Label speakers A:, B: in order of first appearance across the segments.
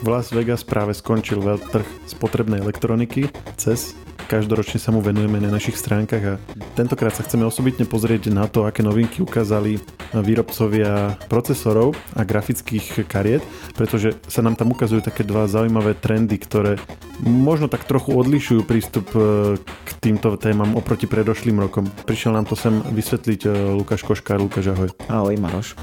A: V Las Vegas práve skončil veľtrh spotrebnej elektroniky CES. Každoročne sa mu venujeme na našich stránkach a tentokrát sa chceme osobitne pozrieť na to, aké novinky ukázali výrobcovia procesorov a grafických kariet, pretože sa nám tam ukazujú také dva zaujímavé trendy, ktoré možno tak trochu odlišujú prístup e, k týmto témam oproti predošlým rokom. Prišiel nám to sem vysvetliť e, Lukáš Koškár. Lukáš, ahoj.
B: Ahoj, Maroš.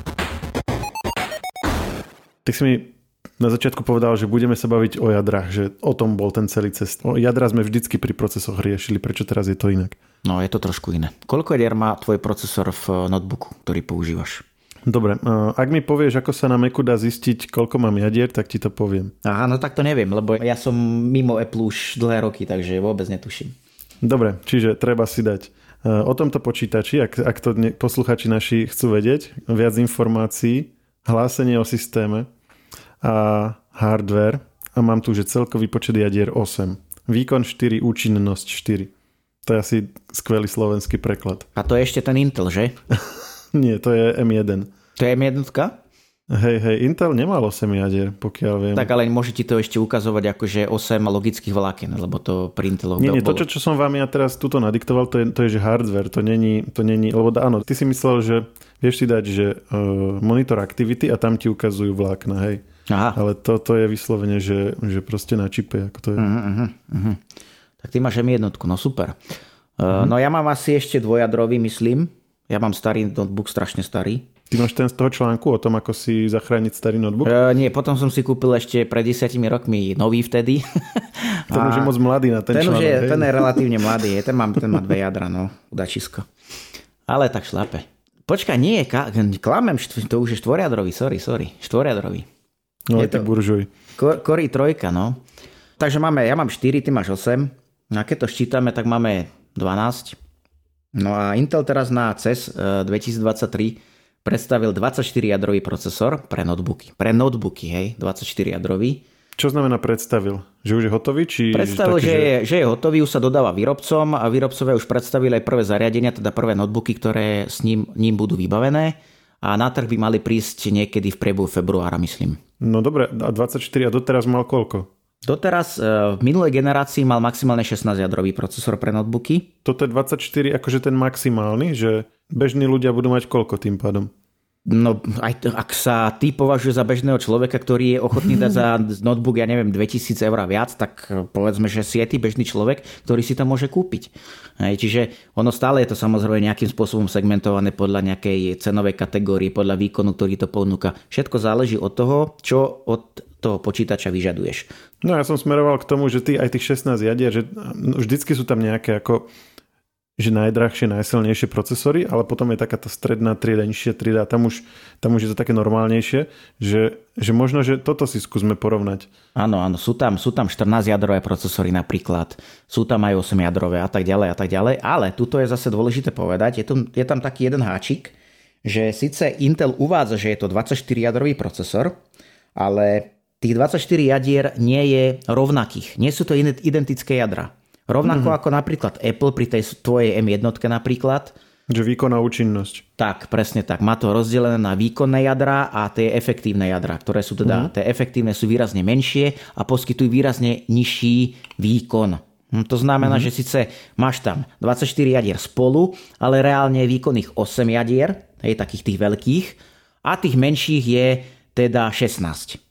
A: Tak si mi na začiatku povedal, že budeme sa baviť o jadrách, že o tom bol ten celý cest. O jadra sme vždycky pri procesoch riešili, prečo teraz je to inak?
B: No, je to trošku iné. Koľko jadier má tvoj procesor v notebooku, ktorý používaš?
A: Dobre, ak mi povieš, ako sa na Macu dá zistiť, koľko mám jadier, tak ti to poviem.
B: Aha, no tak to neviem, lebo ja som mimo Apple už dlhé roky, takže vôbec netuším.
A: Dobre, čiže treba si dať o tomto počítači, ak, ak to posluchači naši chcú vedieť, viac informácií, hlásenie o systéme a hardware a mám tu, že celkový počet jadier 8. Výkon 4, účinnosť 4. To je asi skvelý slovenský preklad.
B: A to je ešte ten Intel, že?
A: Nie, to je M1.
B: To je M1?
A: Hej, hej, Intel nemal 8 jadier, pokiaľ viem.
B: Tak ale môže ti to ešte ukazovať akože 8 logických vlákien, lebo to pri Inteloch
A: Nie, nie, to, čo, čo som vám ja teraz tuto nadiktoval, to je, to je že hardware, to není, to není, lebo áno, ty si myslel, že vieš si dať, že uh, monitor activity a tam ti ukazujú vlákna, hej. Aha. Ale to, to je vyslovene, že, že proste na čipe, ako to je. Uh-huh, uh-huh.
B: Tak ty máš M1, no super. Uh, uh-huh. No ja mám asi ešte dvojadrový, myslím. Ja mám starý notebook, strašne starý.
A: Ty máš ten z toho článku o tom, ako si zachrániť starý notebook?
B: Uh, nie, potom som si kúpil ešte pred desiatimi rokmi nový vtedy.
A: ten už je moc mladý na ten,
B: ten
A: článok.
B: Už je, ten je relatívne mladý, ten má, ten má dve jadra, no, udačisko. Ale tak šlape. Počkaj, nie, klamem, to už je štvoriadrový, sorry, sorry, štvoriadrový.
A: No, je ty buržuj.
B: Kory trojka, no. Takže máme, ja mám 4, ty máš 8. A keď to ščítame, tak máme 12. No a Intel teraz na CES 2023 predstavil 24-jadrový procesor pre notebooky. Pre notebooky, hej, 24-jadrový.
A: Čo znamená predstavil? Že už je hotový? Či
B: predstavil, že, že, je, že je hotový, už sa dodáva výrobcom a výrobcovia už predstavili aj prvé zariadenia, teda prvé notebooky, ktoré s ním, ním budú vybavené a na trh by mali prísť niekedy v priebehu februára, myslím.
A: No dobre, a 24 a doteraz mal koľko?
B: Doteraz e, v minulej generácii mal maximálne 16-jadrový procesor pre notebooky.
A: Toto je 24 akože ten maximálny, že bežní ľudia budú mať koľko tým pádom?
B: No, aj ak sa ty považuje za bežného človeka, ktorý je ochotný dať za notebook, ja neviem, 2000 eur viac, tak e, povedzme, že si je ty bežný človek, ktorý si to môže kúpiť. Hej, čiže ono stále je to samozrejme nejakým spôsobom segmentované podľa nejakej cenovej kategórie, podľa výkonu, ktorý to ponúka. Všetko záleží od toho, čo od toho počítača vyžaduješ.
A: No ja som smeroval k tomu, že ty aj tých 16 jadier, že vždycky sú tam nejaké ako že najdrahšie, najsilnejšie procesory, ale potom je taká tá stredná trieda, nižšia trieda, tam už, tam už je to také normálnejšie, že, že možno, že toto si skúsme porovnať.
B: Áno, áno, sú tam, sú tam 14 jadrové procesory napríklad, sú tam aj 8 jadrové a tak ďalej a tak ďalej, ale tuto je zase dôležité povedať, je, tu, je tam taký jeden háčik, že síce Intel uvádza, že je to 24 jadrový procesor, ale tých 24 jadier nie je rovnakých. Nie sú to identické jadra. Rovnako mm-hmm. ako napríklad Apple pri tej tvojej M1 napríklad.
A: Že výkonná účinnosť.
B: Tak, presne tak. Má to rozdelené na výkonné jadra a tie efektívne jadra, ktoré sú teda, mm-hmm. tie efektívne sú výrazne menšie a poskytujú výrazne nižší výkon. Hm, to znamená, mm-hmm. že síce máš tam 24 jadier spolu, ale reálne je výkonných 8 jadier, hej, takých tých veľkých, a tých menších je teda 16.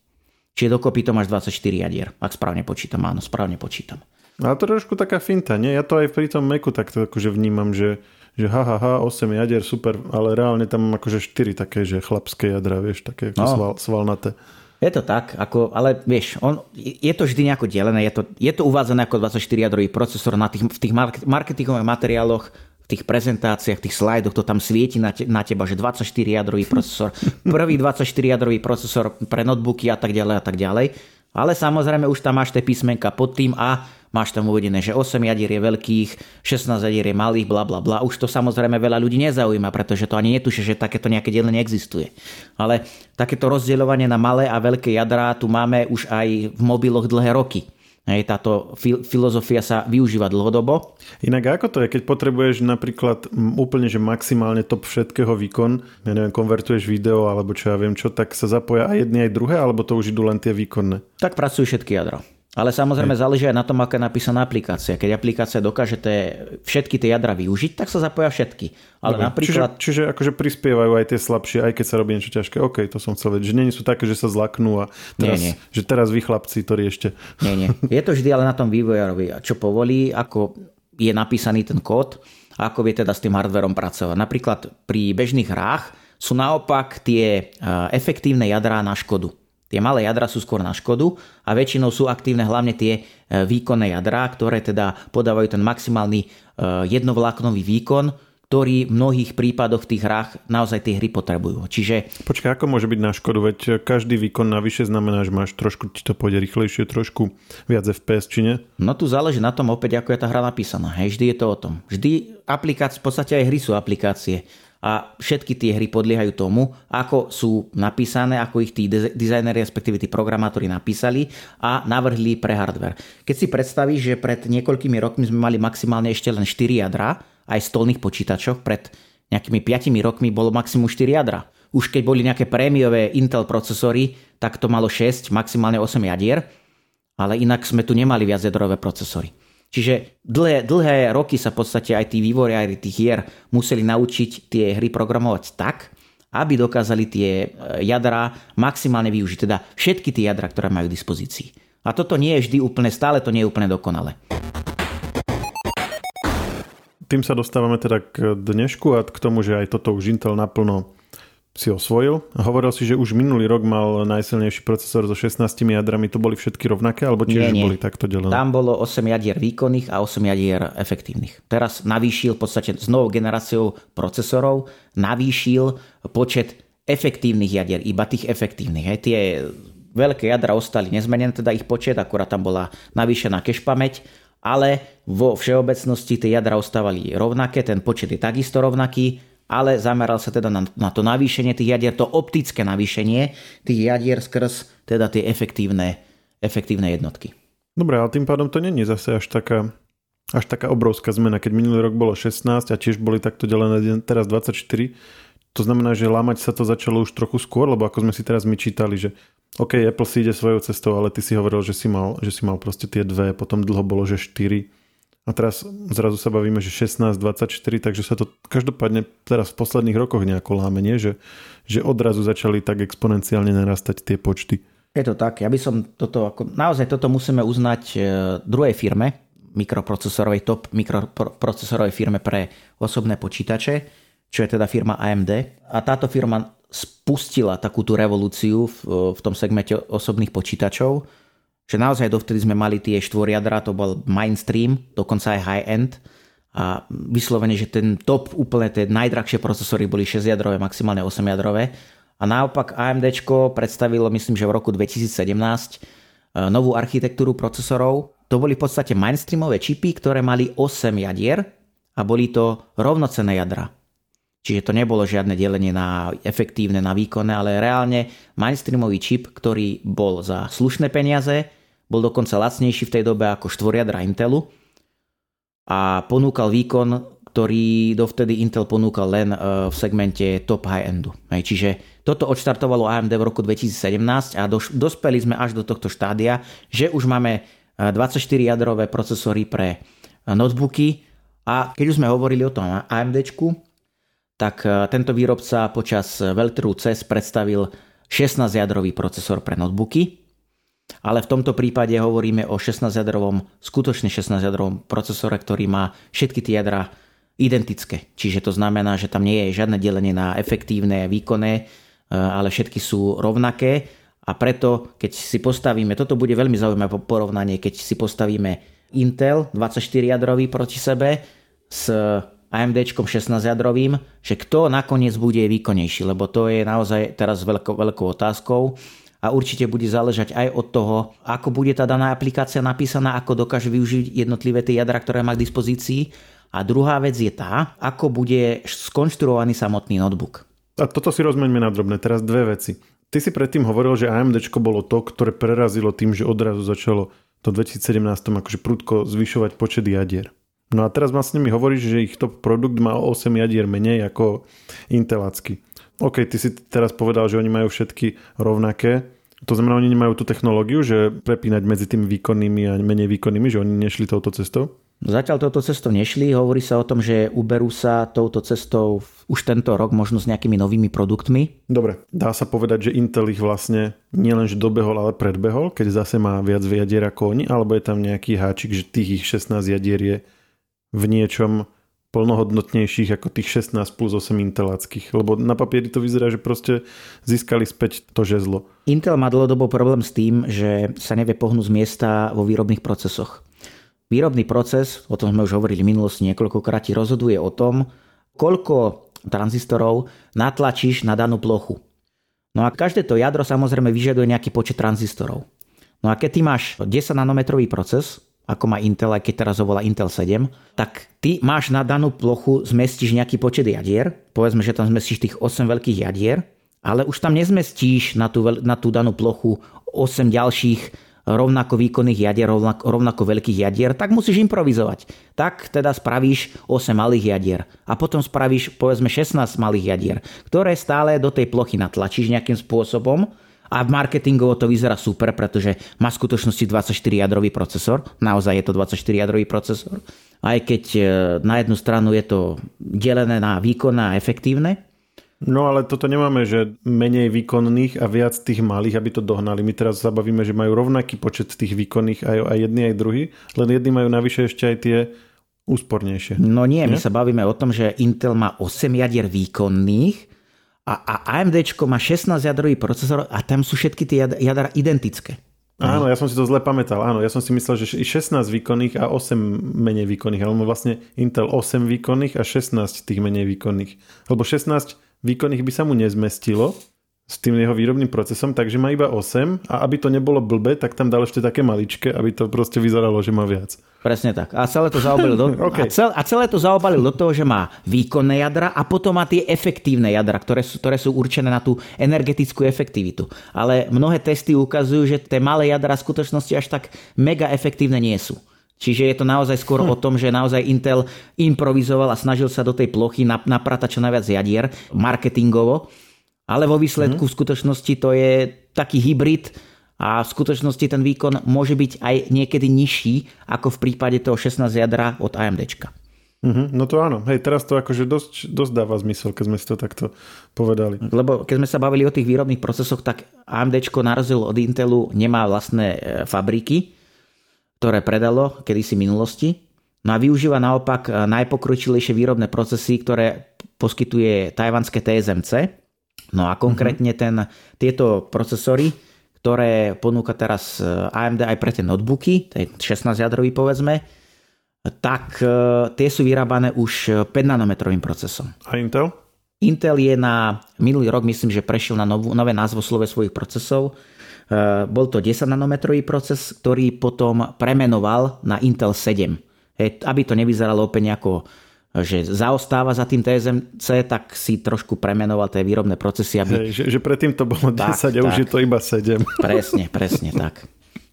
B: Čiže dokopy to máš 24 jadier, ak správne počítam. Áno, správne počítam.
A: Je trošku taká finta, nie? Ja to aj pri tom Macu takto akože vnímam, že, že ha, ha, ha, 8 jadier, super, ale reálne tam akože 4 také, že chlapské jadra, vieš, také ako no. sval, svalnaté.
B: Je to tak, ako, ale vieš, on, je to vždy nejako delené, je to, je to uvádzané ako 24-jadrový procesor na tých, v tých marketingových materiáloch, v tých prezentáciách, v tých slajdoch to tam svieti na, te, na teba, že 24-jadrový procesor, prvý 24-jadrový procesor pre notebooky a tak ďalej a tak ďalej. Ale samozrejme už tam máš tie písmenka pod tým a máš tam uvedené, že 8 jadier je veľkých, 16 jadier je malých, bla bla bla. Už to samozrejme veľa ľudí nezaujíma, pretože to ani netušia, že takéto nejaké delenie existuje. Ale takéto rozdeľovanie na malé a veľké jadrá tu máme už aj v mobiloch dlhé roky. Hej, táto fil- filozofia sa využíva dlhodobo.
A: Inak ako to je, keď potrebuješ napríklad úplne, že maximálne top všetkého výkon, ja neviem, konvertuješ video alebo čo ja viem čo, tak sa zapoja aj jedny aj druhé, alebo to už idú len tie výkonné?
B: Tak pracujú všetky jadra. Ale samozrejme Hej. záleží aj na tom, aká je napísaná aplikácia. Keď aplikácia dokáže tie, všetky tie jadra využiť, tak sa zapoja všetky. Ale
A: Dobre.
B: napríklad...
A: Čiže, čiže akože prispievajú aj tie slabšie, aj keď sa robí niečo ťažké. OK, to som chcel vedieť. Že nie sú také, že sa zlaknú a teraz, nie, nie. že teraz vy chlapci to riešte.
B: Nie, nie. Je to vždy ale na tom vývojárovi. Čo povolí, ako je napísaný ten kód a ako vie teda s tým hardverom pracovať. Napríklad pri bežných hrách sú naopak tie eh, efektívne jadrá na škodu. Tie malé jadra sú skôr na škodu a väčšinou sú aktívne hlavne tie e, výkonné jadrá, ktoré teda podávajú ten maximálny e, jednovláknový výkon, ktorý v mnohých prípadoch v tých hrách naozaj tie hry potrebujú. Čiže...
A: Počkaj, ako môže byť na škodu? Veď každý výkon navyše znamená, že máš trošku, ti to pôjde rýchlejšie, trošku viac FPS, či nie?
B: No tu záleží na tom opäť, ako je tá hra napísaná. Hej, vždy je to o tom. Vždy aplikácie, v podstate aj hry sú aplikácie a všetky tie hry podliehajú tomu, ako sú napísané, ako ich tí dizajneri, respektíve tí programátori napísali a navrhli pre hardware. Keď si predstavíš, že pred niekoľkými rokmi sme mali maximálne ešte len 4 jadra, aj v stolných počítačoch, pred nejakými 5 rokmi bolo maximum 4 jadra. Už keď boli nejaké prémiové Intel procesory, tak to malo 6, maximálne 8 jadier, ale inak sme tu nemali viac jadrové procesory. Čiže dlhé, dlhé roky sa v podstate aj tí vývojári tých hier museli naučiť tie hry programovať tak, aby dokázali tie e, jadra maximálne využiť. Teda všetky tie jadra, ktoré majú k dispozícii. A toto nie je vždy úplne, stále to nie je úplne dokonale.
A: Tým sa dostávame teda k dnešku a k tomu, že aj toto už Intel naplno si osvojil. Hovoril si, že už minulý rok mal najsilnejší procesor so 16 jadrami. To boli všetky rovnaké, alebo tiež nie, nie. boli takto delené?
B: Tam bolo 8 jadier výkonných a 8 jadier efektívnych. Teraz navýšil v podstate s novou generáciou procesorov, navýšil počet efektívnych jadier, iba tých efektívnych. Hej. Tie veľké jadra ostali nezmenené, teda ich počet, akurát tam bola navýšená cache pamäť, ale vo všeobecnosti tie jadra ostávali rovnaké, ten počet je takisto rovnaký, ale zameral sa teda na, na to navýšenie tých jadier, to optické navýšenie tých jadier skrz teda tie efektívne, efektívne jednotky.
A: Dobre, ale tým pádom to není zase až taká, až taká obrovská zmena. Keď minulý rok bolo 16 a tiež boli takto delené teraz 24, to znamená, že lámať sa to začalo už trochu skôr, lebo ako sme si teraz my čítali, že OK, Apple si ide svojou cestou, ale ty si hovoril, že si mal, že si mal proste tie dve, potom dlho bolo, že 4 a teraz zrazu sa bavíme, že 16, 24, takže sa to každopádne teraz v posledných rokoch nejako láme, nie? Že, že odrazu začali tak exponenciálne narastať tie počty.
B: Je to tak, ja by som toto, ako, naozaj toto musíme uznať e, druhej firme, mikroprocesorovej, top mikroprocesorovej firme pre osobné počítače, čo je teda firma AMD. A táto firma spustila takúto revolúciu v, v tom segmente osobných počítačov, že naozaj dovtedy sme mali tie štvoriadra, to bol mainstream, dokonca aj high-end a vyslovene, že ten top úplne tie najdrahšie procesory boli 6-jadrové, maximálne 8-jadrové a naopak AMD predstavilo, myslím, že v roku 2017 e, novú architektúru procesorov. To boli v podstate mainstreamové čipy, ktoré mali 8 jadier a boli to rovnocené jadra. Čiže to nebolo žiadne delenie na efektívne, na výkonné, ale reálne mainstreamový čip, ktorý bol za slušné peniaze, bol dokonca lacnejší v tej dobe ako štvoriadra Intelu. A ponúkal výkon, ktorý dovtedy Intel ponúkal len e, v segmente top high-endu. Čiže toto odštartovalo AMD v roku 2017 a dospeli sme až do tohto štádia, že už máme 24 e, procesory pre e, notebooky. A keď už sme hovorili o tom AMD, tak tento výrobca počas Veltru CES predstavil 16-jadrový procesor pre notebooky, ale v tomto prípade hovoríme o 16-jadrovom, skutočne 16-jadrovom procesore, ktorý má všetky tie jadra identické. Čiže to znamená, že tam nie je žiadne delenie na efektívne výkonné, e, ale všetky sú rovnaké. A preto, keď si postavíme, toto bude veľmi zaujímavé porovnanie, keď si postavíme Intel 24-jadrový proti sebe s AMD 16-jadrovým, že kto nakoniec bude výkonnejší, lebo to je naozaj teraz veľkou, veľkou otázkou a určite bude záležať aj od toho, ako bude tá daná aplikácia napísaná, ako dokáže využiť jednotlivé tie jadra, ktoré má k dispozícii. A druhá vec je tá, ako bude skonštruovaný samotný notebook.
A: A toto si rozmeňme na drobné. Teraz dve veci. Ty si predtým hovoril, že AMD bolo to, ktoré prerazilo tým, že odrazu začalo do 2017 akože prudko zvyšovať počet jadier. No a teraz vlastne mi hovoríš, že ich top produkt má 8 jadier menej ako Intelacky. OK, ty si teraz povedal, že oni majú všetky rovnaké. To znamená, oni nemajú tú technológiu, že prepínať medzi tými výkonnými a menej výkonnými, že oni nešli touto cestou?
B: Zatiaľ touto cestou nešli, hovorí sa o tom, že uberú sa touto cestou už tento rok možno s nejakými novými produktmi.
A: Dobre, dá sa povedať, že Intel ich vlastne nielenže dobehol, ale predbehol, keď zase má viac jadier ako oni, alebo je tam nejaký háčik, že tých ich 16 jadier je v niečom plnohodnotnejších ako tých 16 plus 8 intelackých. Lebo na papieri to vyzerá, že proste získali späť to žezlo.
B: Intel má dlhodobo problém s tým, že sa nevie pohnúť z miesta vo výrobných procesoch. Výrobný proces, o tom sme už hovorili v minulosti niekoľkokrát, rozhoduje o tom, koľko tranzistorov natlačíš na danú plochu. No a každé to jadro samozrejme vyžaduje nejaký počet tranzistorov. No a keď ty máš 10 nanometrový proces, ako má Intel, aj keď teraz ho volá Intel 7, tak ty máš na danú plochu, zmestíš nejaký počet jadier, povedzme, že tam zmestíš tých 8 veľkých jadier, ale už tam nezmestíš na tú, na tú danú plochu 8 ďalších rovnako výkonných jadier, rovnako, rovnako veľkých jadier, tak musíš improvizovať. Tak teda spravíš 8 malých jadier a potom spravíš povedzme 16 malých jadier, ktoré stále do tej plochy natlačíš nejakým spôsobom a v marketingovo to vyzerá super, pretože má v skutočnosti 24-jadrový procesor. Naozaj je to 24-jadrový procesor. Aj keď e, na jednu stranu je to delené na výkonné a efektívne,
A: No ale toto nemáme, že menej výkonných a viac tých malých, aby to dohnali. My teraz sa bavíme, že majú rovnaký počet tých výkonných aj, aj jedni, aj druhý, len jedni majú navyše ešte aj tie úspornejšie.
B: No nie, nie, my sa bavíme o tom, že Intel má 8 jadier výkonných a, a AMD má 16 jadrový procesor a tam sú všetky tie jadra identické.
A: Áno, ja som si to zle pamätal. Áno, ja som si myslel, že 16 výkonných a 8 menej výkonných. Ale vlastne Intel 8 výkonných a 16 tých menej výkonných. Lebo 16 výkonných by sa mu nezmestilo s tým jeho výrobným procesom, takže má iba 8 a aby to nebolo blbe, tak tam dal ešte také maličké, aby to proste vyzeralo, že má viac.
B: Presne tak. A celé to zaobalil do, okay. a, cel, a celé to zaobalil do toho, že má výkonné jadra a potom má tie efektívne jadra, ktoré sú, ktoré sú určené na tú energetickú efektivitu. Ale mnohé testy ukazujú, že tie malé jadra v skutočnosti až tak mega efektívne nie sú. Čiže je to naozaj skôr hm. o tom, že naozaj Intel improvizoval a snažil sa do tej plochy napratať čo najviac jadier marketingovo, ale vo výsledku hm. v skutočnosti to je taký hybrid a v skutočnosti ten výkon môže byť aj niekedy nižší ako v prípade toho 16 jadra od AMD.
A: Mm-hmm, no to áno. Hej, teraz to akože dosť, dosť dáva zmysel, keď sme si to takto povedali.
B: Lebo keď sme sa bavili o tých výrobných procesoch, tak AMD na rozdiel od Intelu nemá vlastné e, fabriky, ktoré predalo kedysi minulosti. No a využíva naopak eh, najpokročilejšie výrobné procesy, ktoré poskytuje tajvanské TSMC. No a konkrétne ten, tieto procesory, ktoré ponúka teraz eh, AMD aj pre tie notebooky, to je 16 jadrový povedzme, tak eh, tie sú vyrábané už 5 nanometrovým procesom.
A: A Intel?
B: Intel je na minulý rok, myslím, že prešiel na novú, nové názvoslove svojich procesov Eh, bol to 10 nanometrový proces, ktorý potom premenoval na Intel 7. aby to nevyzeralo úplne ako že zaostáva za tým TSMC, tak si trošku premenoval tie výrobné procesy. Aby...
A: Hej, že, že predtým to bolo 10 tak, a už tak. je to iba 7.
B: Presne, presne tak.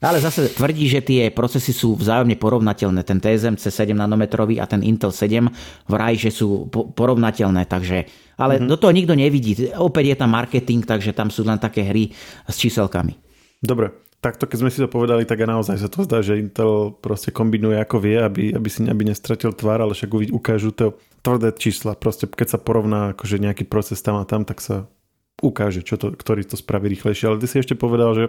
B: Ale zase tvrdí, že tie procesy sú vzájomne porovnateľné. Ten TSMC 7 nanometrový a ten Intel 7 vraj, že sú porovnateľné. Takže, ale mm-hmm. do toho nikto nevidí. Opäť je tam marketing, takže tam sú len také hry s číselkami.
A: Dobre, takto keď sme si to povedali, tak a naozaj sa to zdá, že Intel proste kombinuje ako vie, aby, aby si aby nestratil tvár, ale však ukážu to tvrdé čísla. Proste keď sa porovná akože nejaký proces tam a tam, tak sa ukáže, čo to, ktorý to spraví rýchlejšie. Ale ty si ešte povedal, že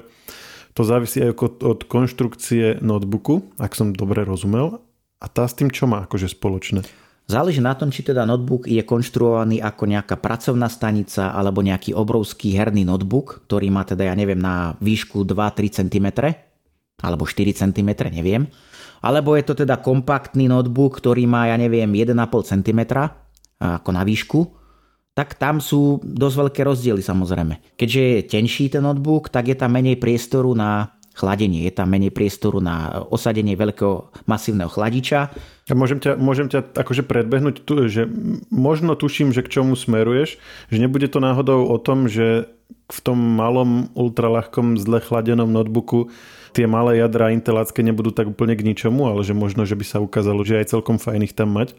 A: to závisí aj od, od konštrukcie notebooku, ak som dobre rozumel. A tá s tým čo má akože spoločné?
B: Záleží na tom, či teda notebook je konštruovaný ako nejaká pracovná stanica alebo nejaký obrovský herný notebook, ktorý má teda, ja neviem, na výšku 2-3 cm alebo 4 cm, neviem. Alebo je to teda kompaktný notebook, ktorý má, ja neviem, 1,5 cm ako na výšku, tak tam sú dosť veľké rozdiely samozrejme. Keďže je tenší ten notebook, tak je tam menej priestoru na chladenie. Je tam menej priestoru na osadenie veľkého masívneho chladiča.
A: A môžem ťa, môžem ťa akože predbehnúť tu, že možno tuším, že k čomu smeruješ, že nebude to náhodou o tom, že v tom malom ultralahkom zle chladenom notebooku tie malé jadra intelácké nebudú tak úplne k ničomu, ale že možno, že by sa ukázalo, že aj celkom fajn ich tam mať.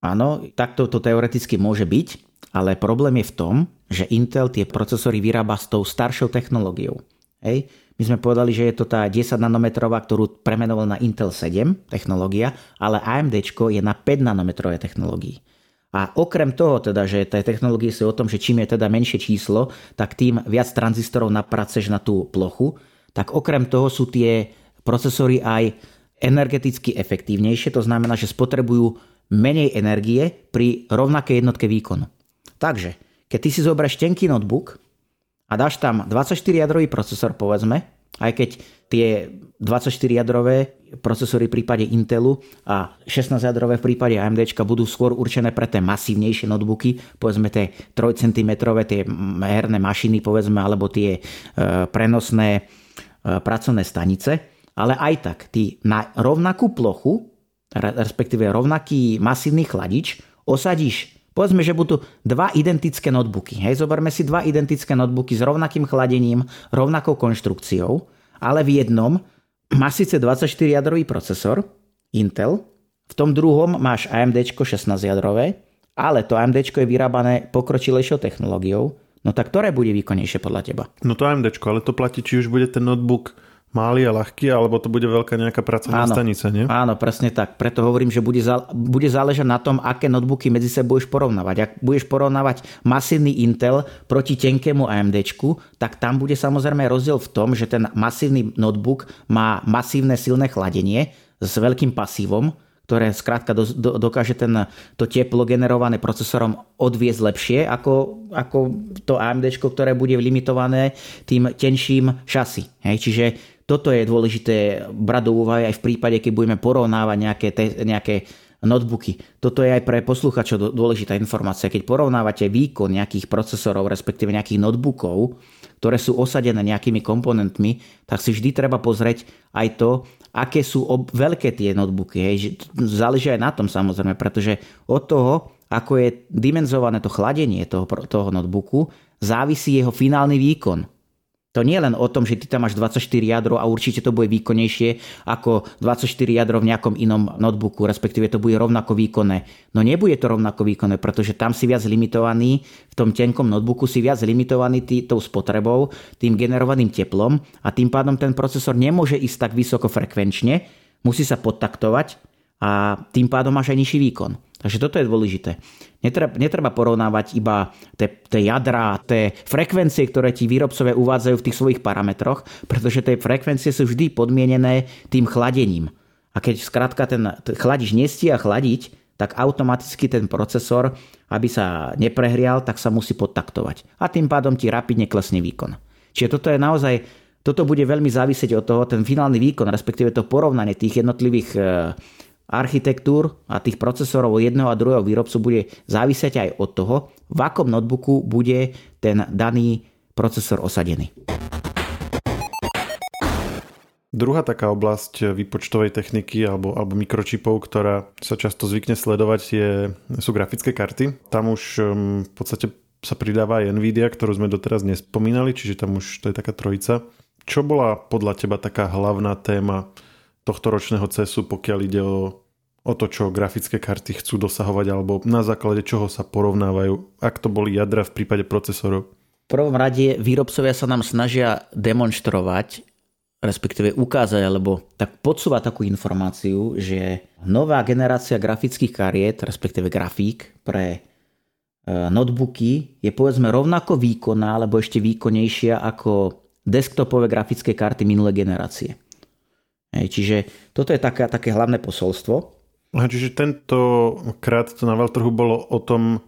B: Áno, takto to teoreticky môže byť, ale problém je v tom, že Intel tie procesory vyrába s tou staršou technológiou. Hej. My sme povedali, že je to tá 10 nanometrová, ktorú premenoval na Intel 7 technológia, ale AMD je na 5 nanometrovej technológii. A okrem toho teda, že tie technológie sú o tom, že čím je teda menšie číslo, tak tým viac tranzistorov napraceš na tú plochu, tak okrem toho sú tie procesory aj energeticky efektívnejšie, to znamená, že spotrebujú menej energie pri rovnakej jednotke výkonu. Takže, keď ty si zoberieš tenký notebook a dáš tam 24-jadrový procesor, povedzme, aj keď tie 24-jadrové procesory v prípade Intelu a 16-jadrové v prípade AMD budú skôr určené pre tie masívnejšie notebooky, povedzme tie 3 cm, tie herné mašiny, povedzme, alebo tie e, prenosné e, pracovné stanice. Ale aj tak, ty na rovnakú plochu, respektíve rovnaký masívny chladič, osadíš Povedzme, že budú dva identické notebooky. Hej, zoberme si dva identické notebooky s rovnakým chladením, rovnakou konštrukciou, ale v jednom má síce 24-jadrový procesor Intel, v tom druhom máš AMD 16-jadrové, ale to AMD je vyrábané pokročilejšou technológiou, no tak ktoré bude výkonnejšie podľa teba?
A: No to AMD, ale to platí, či už bude ten notebook malý a ľahký, alebo to bude veľká nejaká pracovná áno, stanica, nie?
B: Áno, presne tak. Preto hovorím, že bude, za, bude záležať na tom, aké notebooky medzi sebou budeš porovnávať. Ak budeš porovnávať masívny Intel proti tenkému AMD, tak tam bude samozrejme rozdiel v tom, že ten masívny notebook má masívne silné chladenie s veľkým pasívom, ktoré skrátka do, do, dokáže ten, to teplo generované procesorom odviezť lepšie ako, ako to AMD, ktoré bude limitované tým tenším šasy. Hej, čiže toto je dôležité brať do úvahy aj v prípade, keď budeme porovnávať nejaké, te, nejaké notebooky. Toto je aj pre posluchačov dôležitá informácia. Keď porovnávate výkon nejakých procesorov, respektíve nejakých notebookov, ktoré sú osadené nejakými komponentmi, tak si vždy treba pozrieť aj to, aké sú ob- veľké tie notebooky. Hej. Záleží aj na tom samozrejme, pretože od toho, ako je dimenzované to chladenie toho, toho notebooku, závisí jeho finálny výkon. To nie je len o tom, že ty tam máš 24 jadro a určite to bude výkonnejšie ako 24 jadro v nejakom inom notebooku, respektíve to bude rovnako výkonné. No nebude to rovnako výkonné, pretože tam si viac limitovaný, v tom tenkom notebooku si viac limitovaný tý, tou spotrebou, tým generovaným teplom a tým pádom ten procesor nemôže ísť tak vysoko frekvenčne, musí sa podtaktovať a tým pádom máš aj nižší výkon. Takže toto je dôležité. Netreba, netreba porovnávať iba tie jadra, tie frekvencie, ktoré ti výrobcovia uvádzajú v tých svojich parametroch, pretože tie frekvencie sú vždy podmienené tým chladením. A keď skrátka ten chladič nestia chladiť, tak automaticky ten procesor, aby sa neprehrial, tak sa musí podtaktovať. A tým pádom ti rapidne klesne výkon. Čiže toto je naozaj, toto bude veľmi závisieť od toho, ten finálny výkon, respektíve to porovnanie tých jednotlivých e, architektúr a tých procesorov jedného a druhého výrobcu bude závisieť aj od toho, v akom notebooku bude ten daný procesor osadený.
A: Druhá taká oblasť výpočtovej techniky alebo, alebo mikročipov, ktorá sa často zvykne sledovať, je, sú grafické karty. Tam už um, v podstate sa pridáva aj Nvidia, ktorú sme doteraz nespomínali, čiže tam už to je taká trojica. Čo bola podľa teba taká hlavná téma tohto ročného CESu, pokiaľ ide o, o to, čo grafické karty chcú dosahovať, alebo na základe čoho sa porovnávajú, ak to boli jadra v prípade procesorov?
B: V prvom rade výrobcovia sa nám snažia demonstrovať, respektíve ukázať, alebo tak podsúvať takú informáciu, že nová generácia grafických kariet, respektíve grafík pre e, notebooky je povedzme rovnako výkonná alebo ešte výkonnejšia ako desktopové grafické karty minulé generácie. Hej, čiže toto je také, také hlavné posolstvo.
A: A čiže tento krát to na trhu bolo o tom,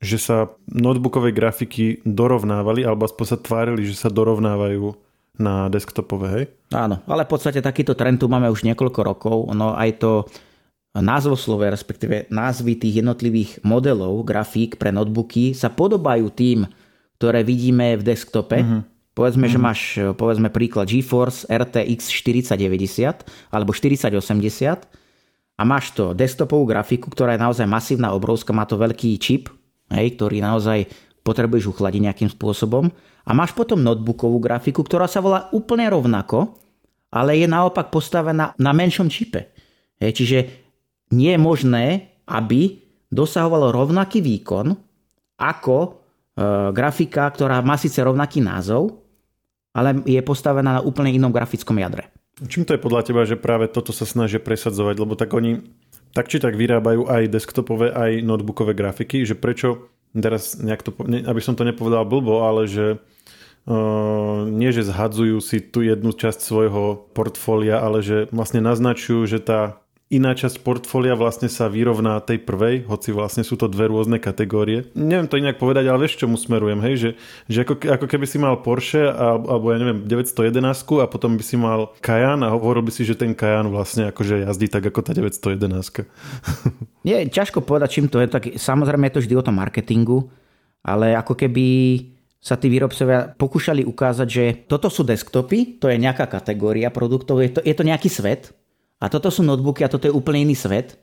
A: že sa notebookové grafiky dorovnávali, alebo aspoň sa tvárili, že sa dorovnávajú na desktopové, hej?
B: Áno, ale v podstate takýto trend tu máme už niekoľko rokov. No aj to názvoslové, respektíve názvy tých jednotlivých modelov grafík pre notebooky sa podobajú tým, ktoré vidíme v desktope. Mm-hmm Povedzme, mm. že máš povedzme príklad GeForce RTX 4090 alebo 4080 a máš to desktopovú grafiku, ktorá je naozaj masívna, obrovská, má to veľký čip, hej, ktorý naozaj potrebuješ uchladiť nejakým spôsobom. A máš potom notebookovú grafiku, ktorá sa volá úplne rovnako, ale je naopak postavená na menšom čipe. Hej, čiže nie je možné, aby dosahovalo rovnaký výkon ako e, grafika, ktorá má síce rovnaký názov, ale je postavená na úplne inom grafickom jadre.
A: Čím to je podľa teba, že práve toto sa snažia presadzovať? Lebo tak oni tak či tak vyrábajú aj desktopové, aj notebookové grafiky, že prečo, teraz nejak to, aby som to nepovedal blbo, ale že Uh, nie, že zhadzujú si tú jednu časť svojho portfólia, ale že vlastne naznačujú, že tá iná časť portfólia vlastne sa vyrovná tej prvej, hoci vlastne sú to dve rôzne kategórie. Neviem to inak povedať, ale vieš, čomu smerujem, hej? Že, že ako, ako keby si mal Porsche alebo ja neviem, 911 a potom by si mal Kajan a hovoril by si, že ten Kajan vlastne akože jazdí tak ako tá 911.
B: Je ťažko povedať, čím to je. Tak samozrejme je to vždy o tom marketingu, ale ako keby sa tí výrobcovia pokúšali ukázať, že toto sú desktopy, to je nejaká kategória produktov, je to, je to nejaký svet, a toto sú notebooky a toto je úplne iný svet,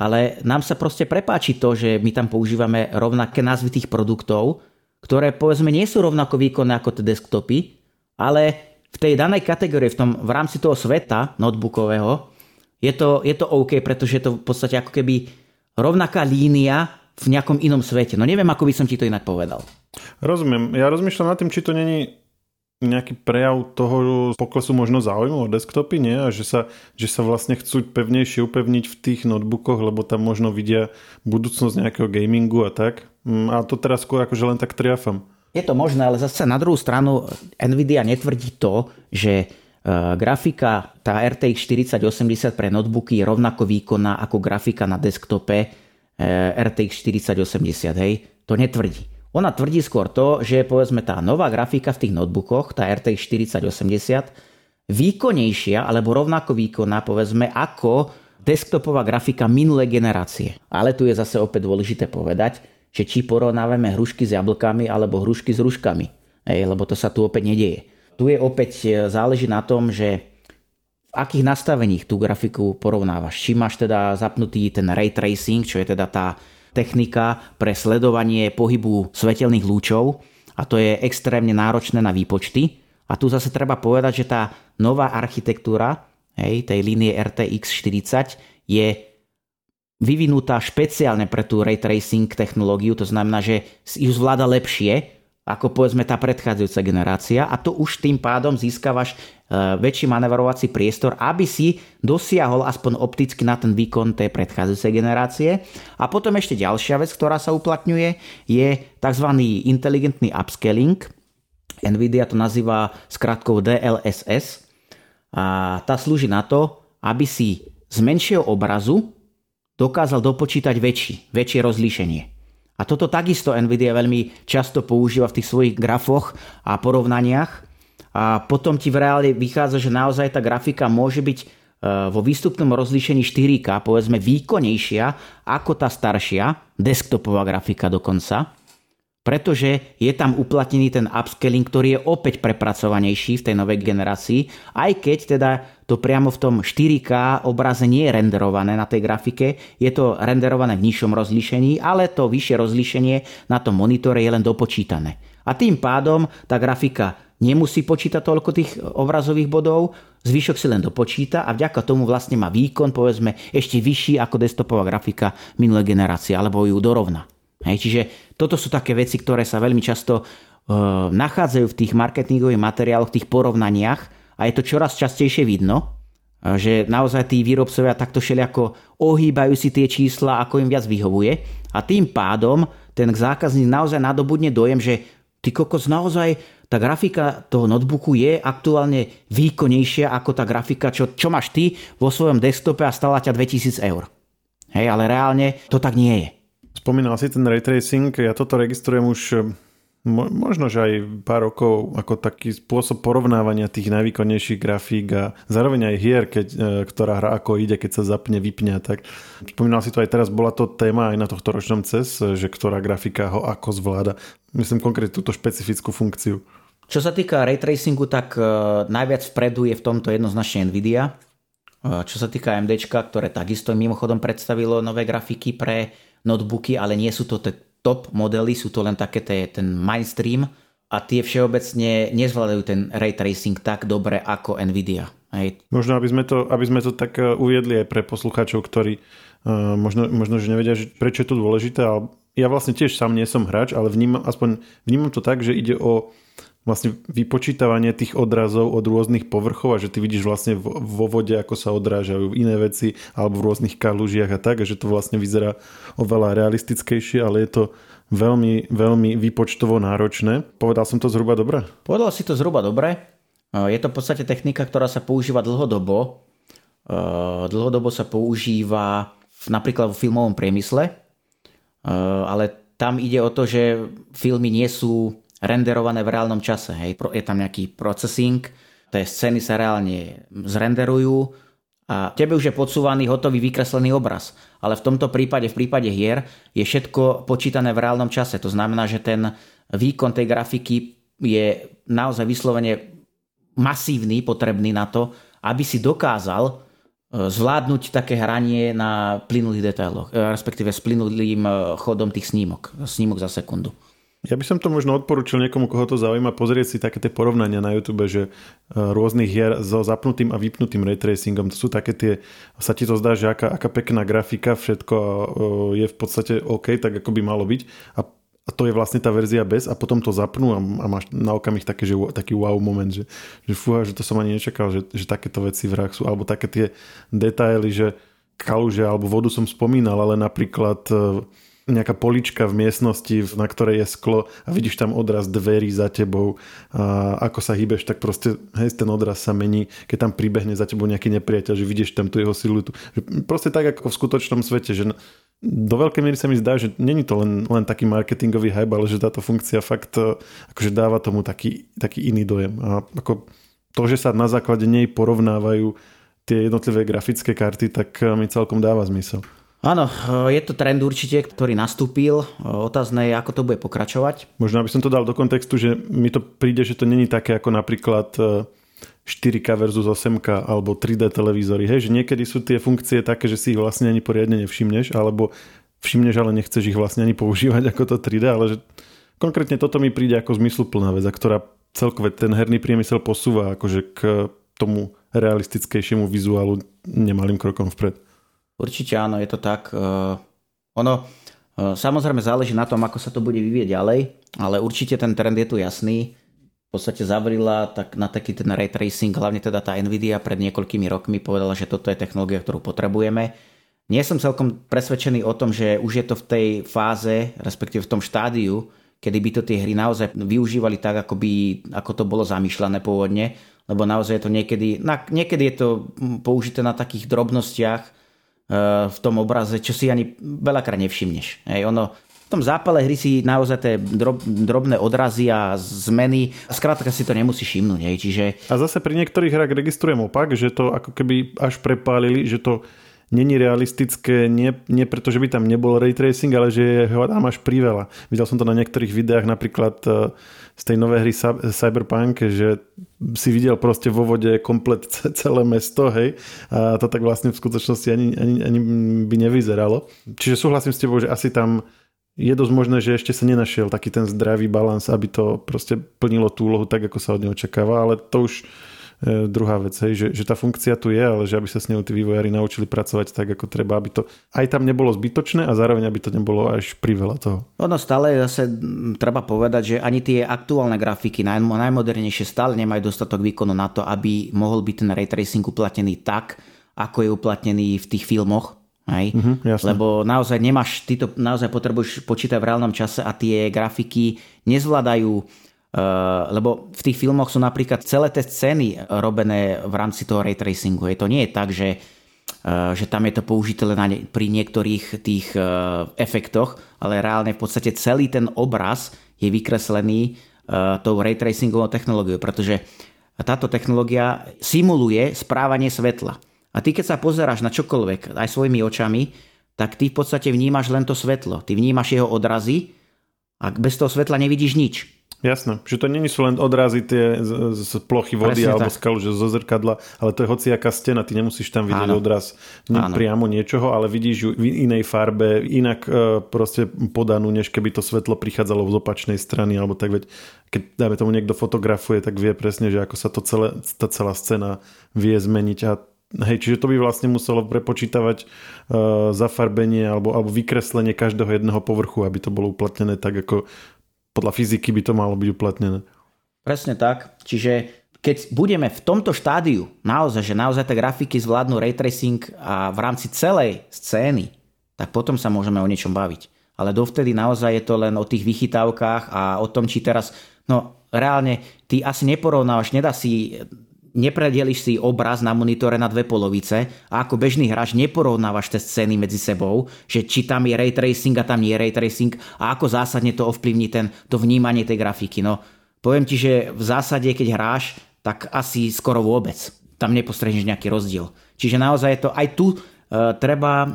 B: ale nám sa proste prepáči to, že my tam používame rovnaké názvy tých produktov, ktoré povedzme nie sú rovnako výkonné ako tie desktopy, ale v tej danej kategórii, v, tom, v rámci toho sveta notebookového, je to, je to OK, pretože je to v podstate ako keby rovnaká línia v nejakom inom svete. No neviem, ako by som ti to inak povedal.
A: Rozumiem. Ja rozmýšľam nad tým, či to není nejaký prejav toho poklesu možno záujmu o desktopy, nie? A že sa, že sa vlastne chcú pevnejšie upevniť v tých notebookoch, lebo tam možno vidia budúcnosť nejakého gamingu a tak. Mm, a to teraz skôr akože len tak triafam.
B: Je to možné, ale zase na druhú stranu Nvidia netvrdí to, že e, grafika, tá RTX 4080 pre notebooky je rovnako výkonná ako grafika na desktope e, RTX 4080, hej? To netvrdí. Ona tvrdí skôr to, že povedzme tá nová grafika v tých notebookoch, tá RTX 4080, výkonnejšia alebo rovnako výkonná povedzme ako desktopová grafika minulé generácie. Ale tu je zase opäť dôležité povedať, že či porovnávame hrušky s jablkami alebo hrušky s ruškami. Ej, lebo to sa tu opäť nedieje. Tu je opäť e, záleží na tom, že v akých nastaveních tú grafiku porovnávaš. Či máš teda zapnutý ten ray tracing, čo je teda tá technika pre sledovanie pohybu svetelných lúčov a to je extrémne náročné na výpočty. A tu zase treba povedať, že tá nová architektúra hej, tej línie RTX 40 je vyvinutá špeciálne pre tú ray tracing technológiu, to znamená, že ju zvláda lepšie ako povedzme tá predchádzajúca generácia a to už tým pádom získavaš e, väčší manevrovací priestor, aby si dosiahol aspoň opticky na ten výkon tej predchádzajúcej generácie. A potom ešte ďalšia vec, ktorá sa uplatňuje, je tzv. inteligentný upscaling. Nvidia to nazýva skratkou DLSS a tá slúži na to, aby si z menšieho obrazu dokázal dopočítať väčší, väčšie rozlíšenie. A toto takisto Nvidia veľmi často používa v tých svojich grafoch a porovnaniach. A potom ti v reáli vychádza, že naozaj tá grafika môže byť e, vo výstupnom rozlíšení 4K, povedzme výkonnejšia ako tá staršia, desktopová grafika dokonca pretože je tam uplatnený ten upscaling, ktorý je opäť prepracovanejší v tej novej generácii, aj keď teda to priamo v tom 4K obraze nie je renderované na tej grafike, je to renderované v nižšom rozlíšení, ale to vyššie rozlíšenie na tom monitore je len dopočítané. A tým pádom tá grafika nemusí počítať toľko tých obrazových bodov, zvyšok si len dopočíta a vďaka tomu vlastne má výkon povedzme ešte vyšší ako desktopová grafika minulé generácie, alebo ju dorovna. Hej, čiže toto sú také veci, ktoré sa veľmi často uh, nachádzajú v tých marketingových materiáloch, tých porovnaniach a je to čoraz častejšie vidno, uh, že naozaj tí výrobcovia takto všelijako ohýbajú si tie čísla, ako im viac vyhovuje a tým pádom ten zákazník naozaj nadobudne dojem, že ty kokos naozaj tá grafika toho notebooku je aktuálne výkonnejšia ako tá grafika, čo, čo máš ty vo svojom desktope a stala ťa 2000 eur. Hej, ale reálne to tak nie je.
A: Spomínal si ten ray tracing, ja toto registrujem už eh, možno, že aj pár rokov ako taký spôsob porovnávania tých najvýkonnejších grafík a zároveň aj hier, keď, eh, ktorá hra ako ide, keď sa zapne, vypne. Tak spomínal si to aj teraz, bola to téma aj na tohto ročnom CES, že ktorá grafika ho ako zvláda. Myslím konkrétne túto špecifickú funkciu.
B: Čo sa týka ray tracingu, tak najviac vpredu je v tomto jednoznačne Nvidia. Čo sa týka AMD, ktoré takisto mimochodom predstavilo nové grafiky pre notebooky, ale nie sú to tie top modely, sú to len také ten mainstream a tie všeobecne nezvládajú ten ray tracing tak dobre ako Nvidia. Hej.
A: Možno, aby sme, to, aby sme to tak e, uviedli aj pre poslucháčov, ktorí uh, možno, možno, že nevedia, že prečo je to dôležité, ale ja vlastne tiež sám nie som hráč, ale vnímam, aspoň vnímam to tak, že ide o vlastne vypočítavanie tých odrazov od rôznych povrchov a že ty vidíš vlastne vo vode, ako sa odrážajú iné veci alebo v rôznych kalužiach a tak, a že to vlastne vyzerá oveľa realistickejšie, ale je to veľmi, veľmi výpočtovo náročné. Povedal som to zhruba dobre?
B: Povedal si to zhruba dobre. Je to v podstate technika, ktorá sa používa dlhodobo. Dlhodobo sa používa napríklad vo filmovom priemysle, ale tam ide o to, že filmy nie sú renderované v reálnom čase. Hej. Je tam nejaký processing, tie scény sa reálne zrenderujú a tebe už je podsúvaný hotový vykreslený obraz. Ale v tomto prípade, v prípade hier, je všetko počítané v reálnom čase. To znamená, že ten výkon tej grafiky je naozaj vyslovene masívny, potrebný na to, aby si dokázal e, zvládnuť také hranie na plynulých detailoch, e, respektíve s plynulým e, chodom tých snímok, snímok za sekundu.
A: Ja by som to možno odporučil niekomu, koho to zaujíma, pozrieť si také tie porovnania na YouTube, že rôznych hier so zapnutým a vypnutým raytracingom, to sú také tie, sa ti to zdá, že aká, aká pekná grafika, všetko je v podstate OK, tak ako by malo byť. A a to je vlastne tá verzia bez a potom to zapnú a, a máš na okamih také, že, taký wow moment, že, že fúha, že to som ani nečakal, že, že takéto veci v hrách sú, alebo také tie detaily, že kaluže alebo vodu som spomínal, ale napríklad e, nejaká polička v miestnosti, na ktorej je sklo a vidíš tam odraz dverí za tebou a ako sa hýbeš, tak proste hej, ten odraz sa mení, keď tam pribehne za tebou nejaký nepriateľ, že vidíš tam tú jeho siluetu. Proste tak ako v skutočnom svete, že do veľkej miery sa mi zdá, že není to len, len taký marketingový hype, ale že táto funkcia fakt e, akože dáva tomu taký, taký iný dojem. A ako to, že sa na základe nej porovnávajú tie jednotlivé grafické karty, tak e, mi celkom dáva zmysel.
B: Áno, e, je to trend určite, ktorý nastúpil. Otázne je, ako to bude pokračovať.
A: Možno aby som to dal do kontextu, že mi to príde, že to není také ako napríklad 4K versus 8K alebo 3D televízory. Hej, že niekedy sú tie funkcie také, že si ich vlastne ani poriadne nevšimneš, alebo všimneš, ale nechceš ich vlastne ani používať ako to 3D, ale že konkrétne toto mi príde ako zmysluplná vec, a ktorá celkové ten herný priemysel posúva akože k tomu realistickejšiemu vizuálu nemalým krokom vpred.
B: Určite áno, je to tak. Uh, ono uh, samozrejme záleží na tom, ako sa to bude vyvieť ďalej, ale určite ten trend je tu jasný podstate zavrila tak na taký ten ray tracing, hlavne teda tá Nvidia pred niekoľkými rokmi povedala, že toto je technológia, ktorú potrebujeme. Nie som celkom presvedčený o tom, že už je to v tej fáze, respektíve v tom štádiu, kedy by to tie hry naozaj využívali tak, ako, by, ako to bolo zamýšľané pôvodne, lebo naozaj je to niekedy, na, niekedy je to použité na takých drobnostiach v tom obraze, čo si ani veľakrát nevšimneš. Hej, ono, v tom zápale hry si naozaj tie drob, drobné odrazy a zmeny, skrátka si to nemusí všimnúť. Čiže...
A: A zase pri niektorých hrách registrujem opak, že to ako keby až prepálili, že to není realistické, nie, nie preto, že by tam nebol ray tracing, ale že ho tam až priveľa. Videl som to na niektorých videách, napríklad e, z tej novej hry Cyberpunk, že si videl proste vo vode komplet celé mesto, hej, a to tak vlastne v skutočnosti ani, ani, ani by nevyzeralo. Čiže súhlasím s tebou, že asi tam je dosť možné, že ešte sa nenašiel taký ten zdravý balans, aby to proste plnilo tú úlohu tak, ako sa od neho očakáva, ale to už druhá vec, hej, že, že tá funkcia tu je, ale že aby sa s ňou tí vývojári naučili pracovať tak, ako treba, aby to aj tam nebolo zbytočné a zároveň, aby to nebolo až priveľa toho.
B: Ono stále zase treba povedať, že ani tie aktuálne grafiky, naj, najmodernejšie, stále nemajú dostatok výkonu na to, aby mohol byť ten ray tracing uplatnený tak, ako je uplatnený v tých filmoch, Hej? Uh-huh, Lebo naozaj nemáš, ty to naozaj potrebuješ počítať v reálnom čase a tie grafiky nezvládajú, lebo v tých filmoch sú napríklad celé tie scény robené v rámci toho ray tracingu. Je to nie je tak, že, uh, že tam je to použité len pri niektorých tých uh, efektoch, ale reálne v podstate celý ten obraz je vykreslený tou ray tracingovou technológiou, pretože táto technológia simuluje správanie svetla. A ty keď sa pozeráš na čokoľvek, aj svojimi očami, tak ty v podstate vnímaš len to svetlo. Ty vnímaš jeho odrazy a bez toho svetla nevidíš nič.
A: Jasné, že to není sú len odrazy tie z, z plochy vody Presne alebo tak. skalu, že zo zrkadla, ale to je hociaká stena, ty nemusíš tam vidieť Áno. odraz ne, priamo niečoho, ale vidíš ju v inej farbe, inak e, proste podanú, než keby to svetlo prichádzalo z opačnej strany, alebo tak veď, keď dáme tomu niekto fotografuje, tak vie presne, že ako sa to celé, tá celá scéna vie zmeniť a Hej, čiže to by vlastne muselo prepočítavať uh, zafarbenie alebo, alebo vykreslenie každého jedného povrchu, aby to bolo uplatnené tak, ako podľa fyziky by to malo byť uplatnené.
B: Presne tak. Čiže keď budeme v tomto štádiu naozaj, že naozaj tie grafiky zvládnu ray tracing a v rámci celej scény, tak potom sa môžeme o niečom baviť. Ale dovtedy naozaj je to len o tých vychytávkach a o tom, či teraz, no reálne, ty asi neporovnávaš, nedá si nepredeliš si obraz na monitore na dve polovice a ako bežný hráč neporovnávaš tie scény medzi sebou, že či tam je ray tracing a tam nie je ray tracing a ako zásadne to ovplyvní ten, to vnímanie tej grafiky. No, poviem ti, že v zásade, keď hráš, tak asi skoro vôbec. Tam nepostrehneš nejaký rozdiel. Čiže naozaj je to aj tu e, treba e,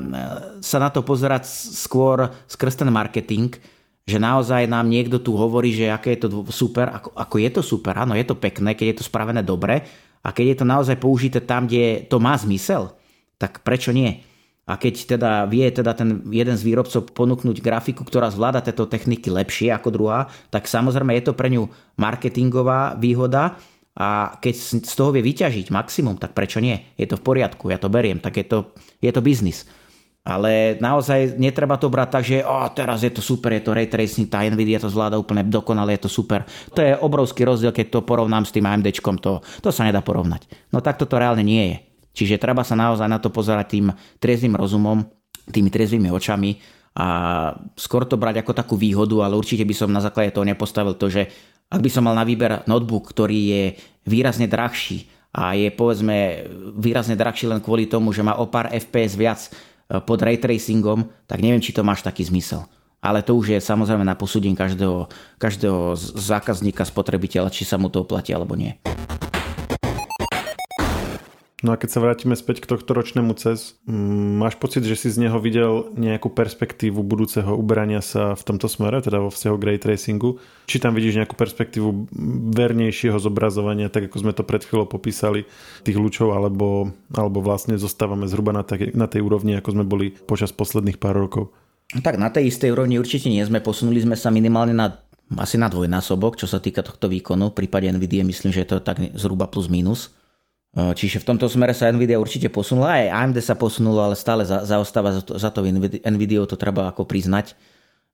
B: sa na to pozerať skôr skrz ten marketing, že naozaj nám niekto tu hovorí, že aké je to super, ako, ako je to super, áno, je to pekné, keď je to spravené dobre, a keď je to naozaj použité tam, kde to má zmysel, tak prečo nie? A keď teda vie teda ten jeden z výrobcov ponúknuť grafiku, ktorá zvláda tieto techniky lepšie ako druhá, tak samozrejme je to pre ňu marketingová výhoda a keď z toho vie vyťažiť maximum, tak prečo nie? Je to v poriadku, ja to beriem, tak je to, je to biznis. Ale naozaj netreba to brať tak, že oh, teraz je to super, je to ray tracing, tá Nvidia to zvláda úplne dokonale, je to super. To je obrovský rozdiel, keď to porovnám s tým AMD, to, to sa nedá porovnať. No tak toto reálne nie je. Čiže treba sa naozaj na to pozerať tým triezvým rozumom, tými triezvými očami a skôr to brať ako takú výhodu, ale určite by som na základe toho nepostavil to, že ak by som mal na výber notebook, ktorý je výrazne drahší a je povedzme výrazne drahší len kvôli tomu, že má o pár FPS viac, pod ray tracingom, tak neviem, či to máš taký zmysel. Ale to už je samozrejme na posúdenie každého, každého zákazníka, spotrebiteľa, či sa mu to oplatí alebo nie.
A: No a keď sa vrátime späť k tohto ročnému CES, mm, máš pocit, že si z neho videl nejakú perspektívu budúceho uberania sa v tomto smere, teda vo vzťahu k ray? Či tam vidíš nejakú perspektívu vernejšieho zobrazovania, tak ako sme to pred chvíľou popísali, tých lúčov, alebo, alebo vlastne zostávame zhruba na, tej, na tej úrovni, ako sme boli počas posledných pár rokov?
B: Tak na tej istej úrovni určite nie sme. Posunuli sme sa minimálne na asi na dvojnásobok, čo sa týka tohto výkonu. V prípade NVIDIA myslím, že je to tak zhruba plus minus. Eh, čiže v tomto smere sa Nvidia určite posunula, aj AMD sa posunulo, ale stále za, zaostáva za to, za to Nvidia, to treba ako priznať.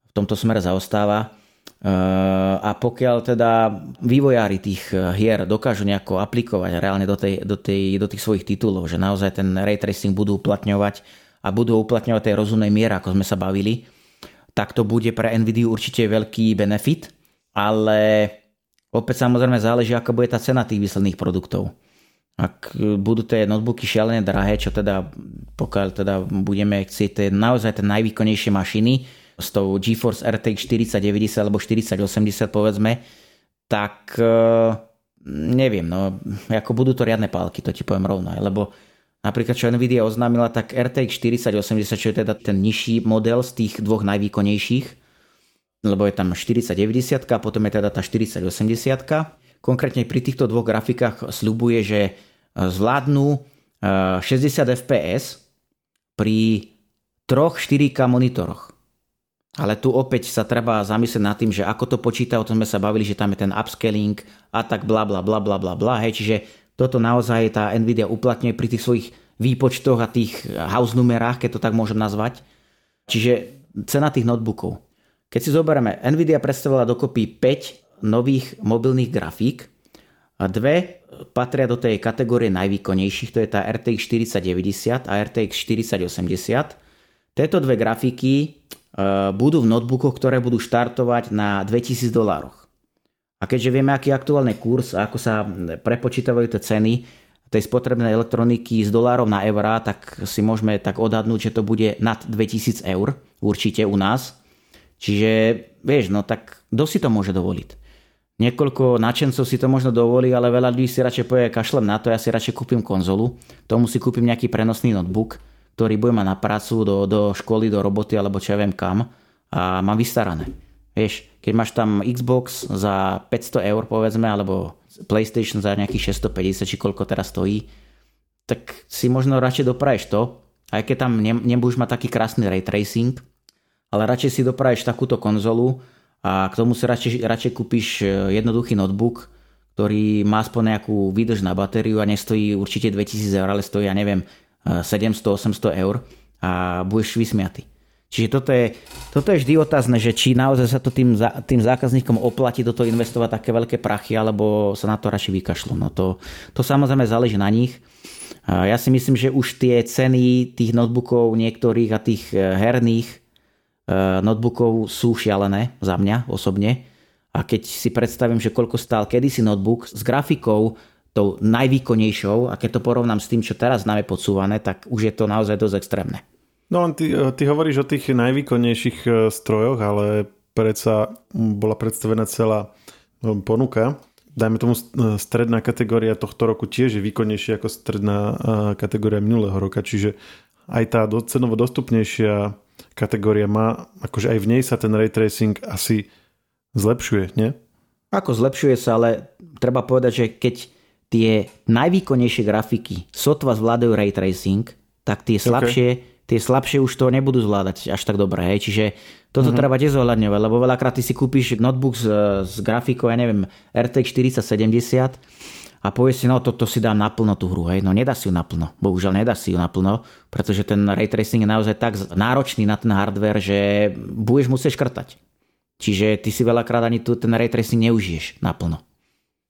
B: V tomto smere zaostáva. Eh, a pokiaľ teda vývojári tých eh, hier dokážu nejako aplikovať reálne do, tej, do, tej, do tých svojich titulov, že naozaj ten ray tracing budú uplatňovať a budú uplatňovať tej rozumnej miere, ako sme sa bavili, tak to bude pre Nvidia určite veľký benefit, ale opäť samozrejme záleží, aká bude tá cena tých výsledných produktov ak budú tie notebooky šialené drahé, čo teda pokiaľ teda budeme chcieť tie naozaj tie najvýkonnejšie mašiny s tou GeForce RTX 4090 alebo 4080 povedzme, tak e, neviem, no ako budú to riadne pálky, to ti poviem rovno, lebo napríklad čo Nvidia oznámila, tak RTX 4080, čo je teda ten nižší model z tých dvoch najvýkonnejších, lebo je tam 4090 a potom je teda tá 4080 Konkrétne pri týchto dvoch grafikách sľubuje, že e, zvládnu 60 e, fps pri troch 4K monitoroch. Ale tu opäť sa treba zamyslieť nad tým, že ako to počíta, o tom sme sa bavili, že tam je ten upscaling a tak bla bla bla bla bla bla. Hej, čiže toto naozaj tá Nvidia uplatňuje pri tých svojich výpočtoch a tých house numerách, keď to tak môžem nazvať. Čiže cena tých notebookov. Keď si zoberieme, Nvidia predstavila dokopy 5 nových mobilných grafík a dve patria do tej kategórie najvýkonnejších, to je tá RTX 4090 a RTX 4080. Tieto dve grafiky e, budú v notebookoch, ktoré budú štartovať na 2000 dolároch. A keďže vieme, aký je aktuálny kurz a ako sa prepočítavajú tie ceny tej spotrebnej elektroniky z dolárov na eurá, tak si môžeme tak odhadnúť, že to bude nad 2000 eur určite u nás. Čiže vieš, no tak kto si to môže dovoliť? Niekoľko nadšencov si to možno dovolí, ale veľa ľudí si radšej povie, kašlem na to, ja si radšej kúpim konzolu, tomu si kúpim nejaký prenosný notebook, ktorý bude mať na prácu, do, do školy, do roboty alebo čo ja viem kam a mám vystarané. Vieš, keď máš tam Xbox za 500 eur povedzme, alebo PlayStation za nejakých 650, či koľko teraz stojí, tak si možno radšej dopraješ to, aj keď tam ne, nebudeš mať taký krásny ray tracing, ale radšej si dopraješ takúto konzolu a k tomu si radšej, radšej kúpiš e, jednoduchý notebook, ktorý má aspoň nejakú výdrž na batériu a nestojí určite 2000 eur, ale stojí, ja neviem, 700-800 eur a budeš vysmiatý. Čiže toto je, toto je vždy otázne, že či naozaj sa to tým, tým zákazníkom oplatí do toho investovať také veľké prachy, alebo sa na to radšej vykašľú. No to, to samozrejme záleží na nich. Ja si myslím, že už tie ceny tých notebookov niektorých a tých e, herných e, notebookov sú šialené za mňa osobne. A keď si predstavím, že koľko stál kedysi notebook s grafikou tou najvýkonnejšou a keď to porovnám s tým, čo teraz máme podsúvané, tak už je to naozaj dosť extrémne.
A: No len ty, ty hovoríš o tých najvýkonnejších e, strojoch, ale predsa bola predstavená celá no, ponuka. Dajme tomu stredná kategória tohto roku tiež je výkonnejšia ako stredná kategória minulého roka, čiže aj tá cenovo dostupnejšia kategória má, akože aj v nej sa ten ray tracing asi zlepšuje, nie?
B: Ako zlepšuje sa, ale treba povedať, že keď tie najvýkonnejšie grafiky sotva zvládajú ray tracing, tak tie slabšie okay tie slabšie už to nebudú zvládať až tak dobre. Hej. Čiže toto uh-huh. treba tiež zohľadňovať, lebo veľakrát ty si kúpiš notebook s, s grafikou, ja neviem, RTX 4070 a povieš si, no toto si dám naplno tú hru, hej. No nedá si ju naplno, bohužiaľ nedá si ju naplno, pretože ten ray tracing je naozaj tak náročný na ten hardware, že budeš musieť škrtať. Čiže ty si veľakrát ani tu ten ray tracing neužiješ naplno.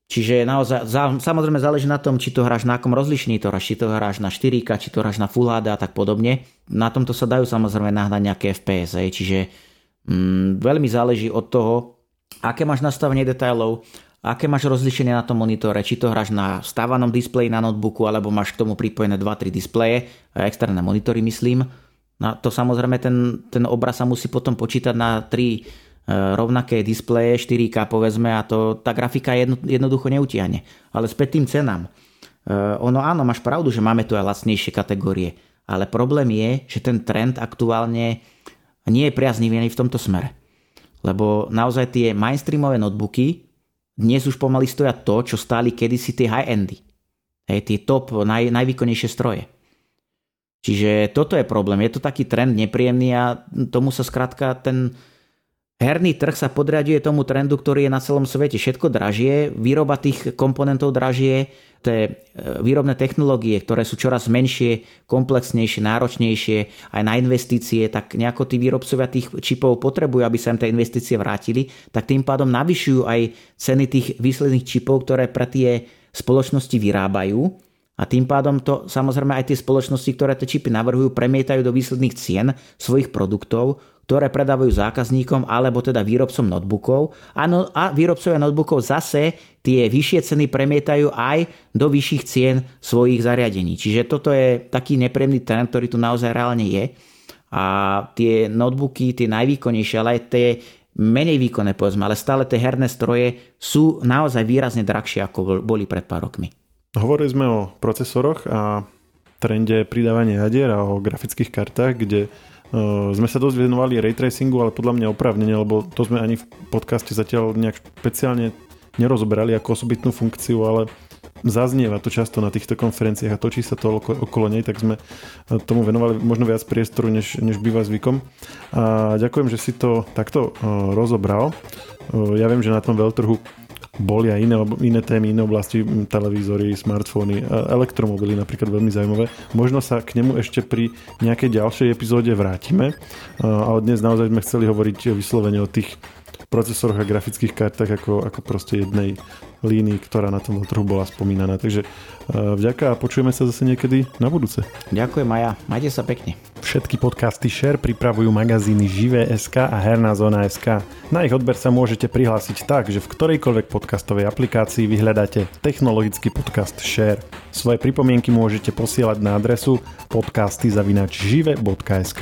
B: Čiže naozaj, samozrejme záleží na tom, či to hráš na akom rozlišení to hráš, či to hráš na 4K, či to hráš na Full HD a tak podobne. Na tomto sa dajú samozrejme nahnať nejaké FPS, aj, čiže mm, veľmi záleží od toho, aké máš nastavenie detailov, aké máš rozlišenie na tom monitore, či to hráš na stávanom displeji na notebooku, alebo máš k tomu pripojené 2-3 displeje, externé monitory myslím. Na to samozrejme ten, ten obraz sa musí potom počítať na 3 E, rovnaké displeje 4K povedzme a to, tá grafika jedno, jednoducho neutiahne. Ale späť tým cenám. E, ono áno, máš pravdu, že máme tu aj lacnejšie kategórie, ale problém je, že ten trend aktuálne nie je priaznivý v tomto smere. Lebo naozaj tie mainstreamové notebooky dnes už pomaly stoja to, čo stáli kedysi tie high-endy. Hej, tie top, naj, najvýkonnejšie stroje. Čiže toto je problém. Je to taký trend nepríjemný a tomu sa skrátka ten, Herný trh sa podriaduje tomu trendu, ktorý je na celom svete. Všetko dražie, výroba tých komponentov dražie, tie výrobné technológie, ktoré sú čoraz menšie, komplexnejšie, náročnejšie aj na investície, tak nejako tí výrobcovia tých čipov potrebujú, aby sa im tie investície vrátili, tak tým pádom navyšujú aj ceny tých výsledných čipov, ktoré pre tie spoločnosti vyrábajú. A tým pádom to samozrejme aj tie spoločnosti, ktoré tie čipy navrhujú, premietajú do výsledných cien svojich produktov, ktoré predávajú zákazníkom alebo teda výrobcom notebookov a, no, a výrobcovia notebookov zase tie vyššie ceny premietajú aj do vyšších cien svojich zariadení. Čiže toto je taký nepríjemný trend, ktorý tu naozaj reálne je. A tie notebooky, tie najvýkonnejšie, ale aj tie menej výkonné povedzme, ale stále tie herné stroje sú naozaj výrazne drahšie ako boli pred pár rokmi.
A: Hovorili sme o procesoroch a trende pridávania jadier a o grafických kartách, kde sme sa dosť venovali ray tracingu, ale podľa mňa opravnenie, lebo to sme ani v podcaste zatiaľ nejak špeciálne nerozoberali ako osobitnú funkciu, ale zaznieva to často na týchto konferenciách a točí sa to okolo, nej, tak sme tomu venovali možno viac priestoru, než, než býva zvykom. A ďakujem, že si to takto uh, rozobral. Ja viem, že na tom veľtrhu boli aj iné, iné témy, iné oblasti, televízory, smartfóny, elektromobily napríklad veľmi zaujímavé. Možno sa k nemu ešte pri nejakej ďalšej epizóde vrátime, ale dnes naozaj sme chceli hovoriť vyslovene o tých procesoroch a grafických kartách ako, ako proste jednej línii, ktorá na tom trhu bola spomínaná. Takže e, vďaka a počujeme sa zase niekedy na budúce.
B: Ďakujem Maja, majte sa pekne.
A: Všetky podcasty Share pripravujú magazíny Živé.sk a Herná zóna.sk. Na ich odber sa môžete prihlásiť tak, že v ktorejkoľvek podcastovej aplikácii vyhľadáte technologický podcast Share. Svoje pripomienky môžete posielať na adresu podcasty.žive.sk.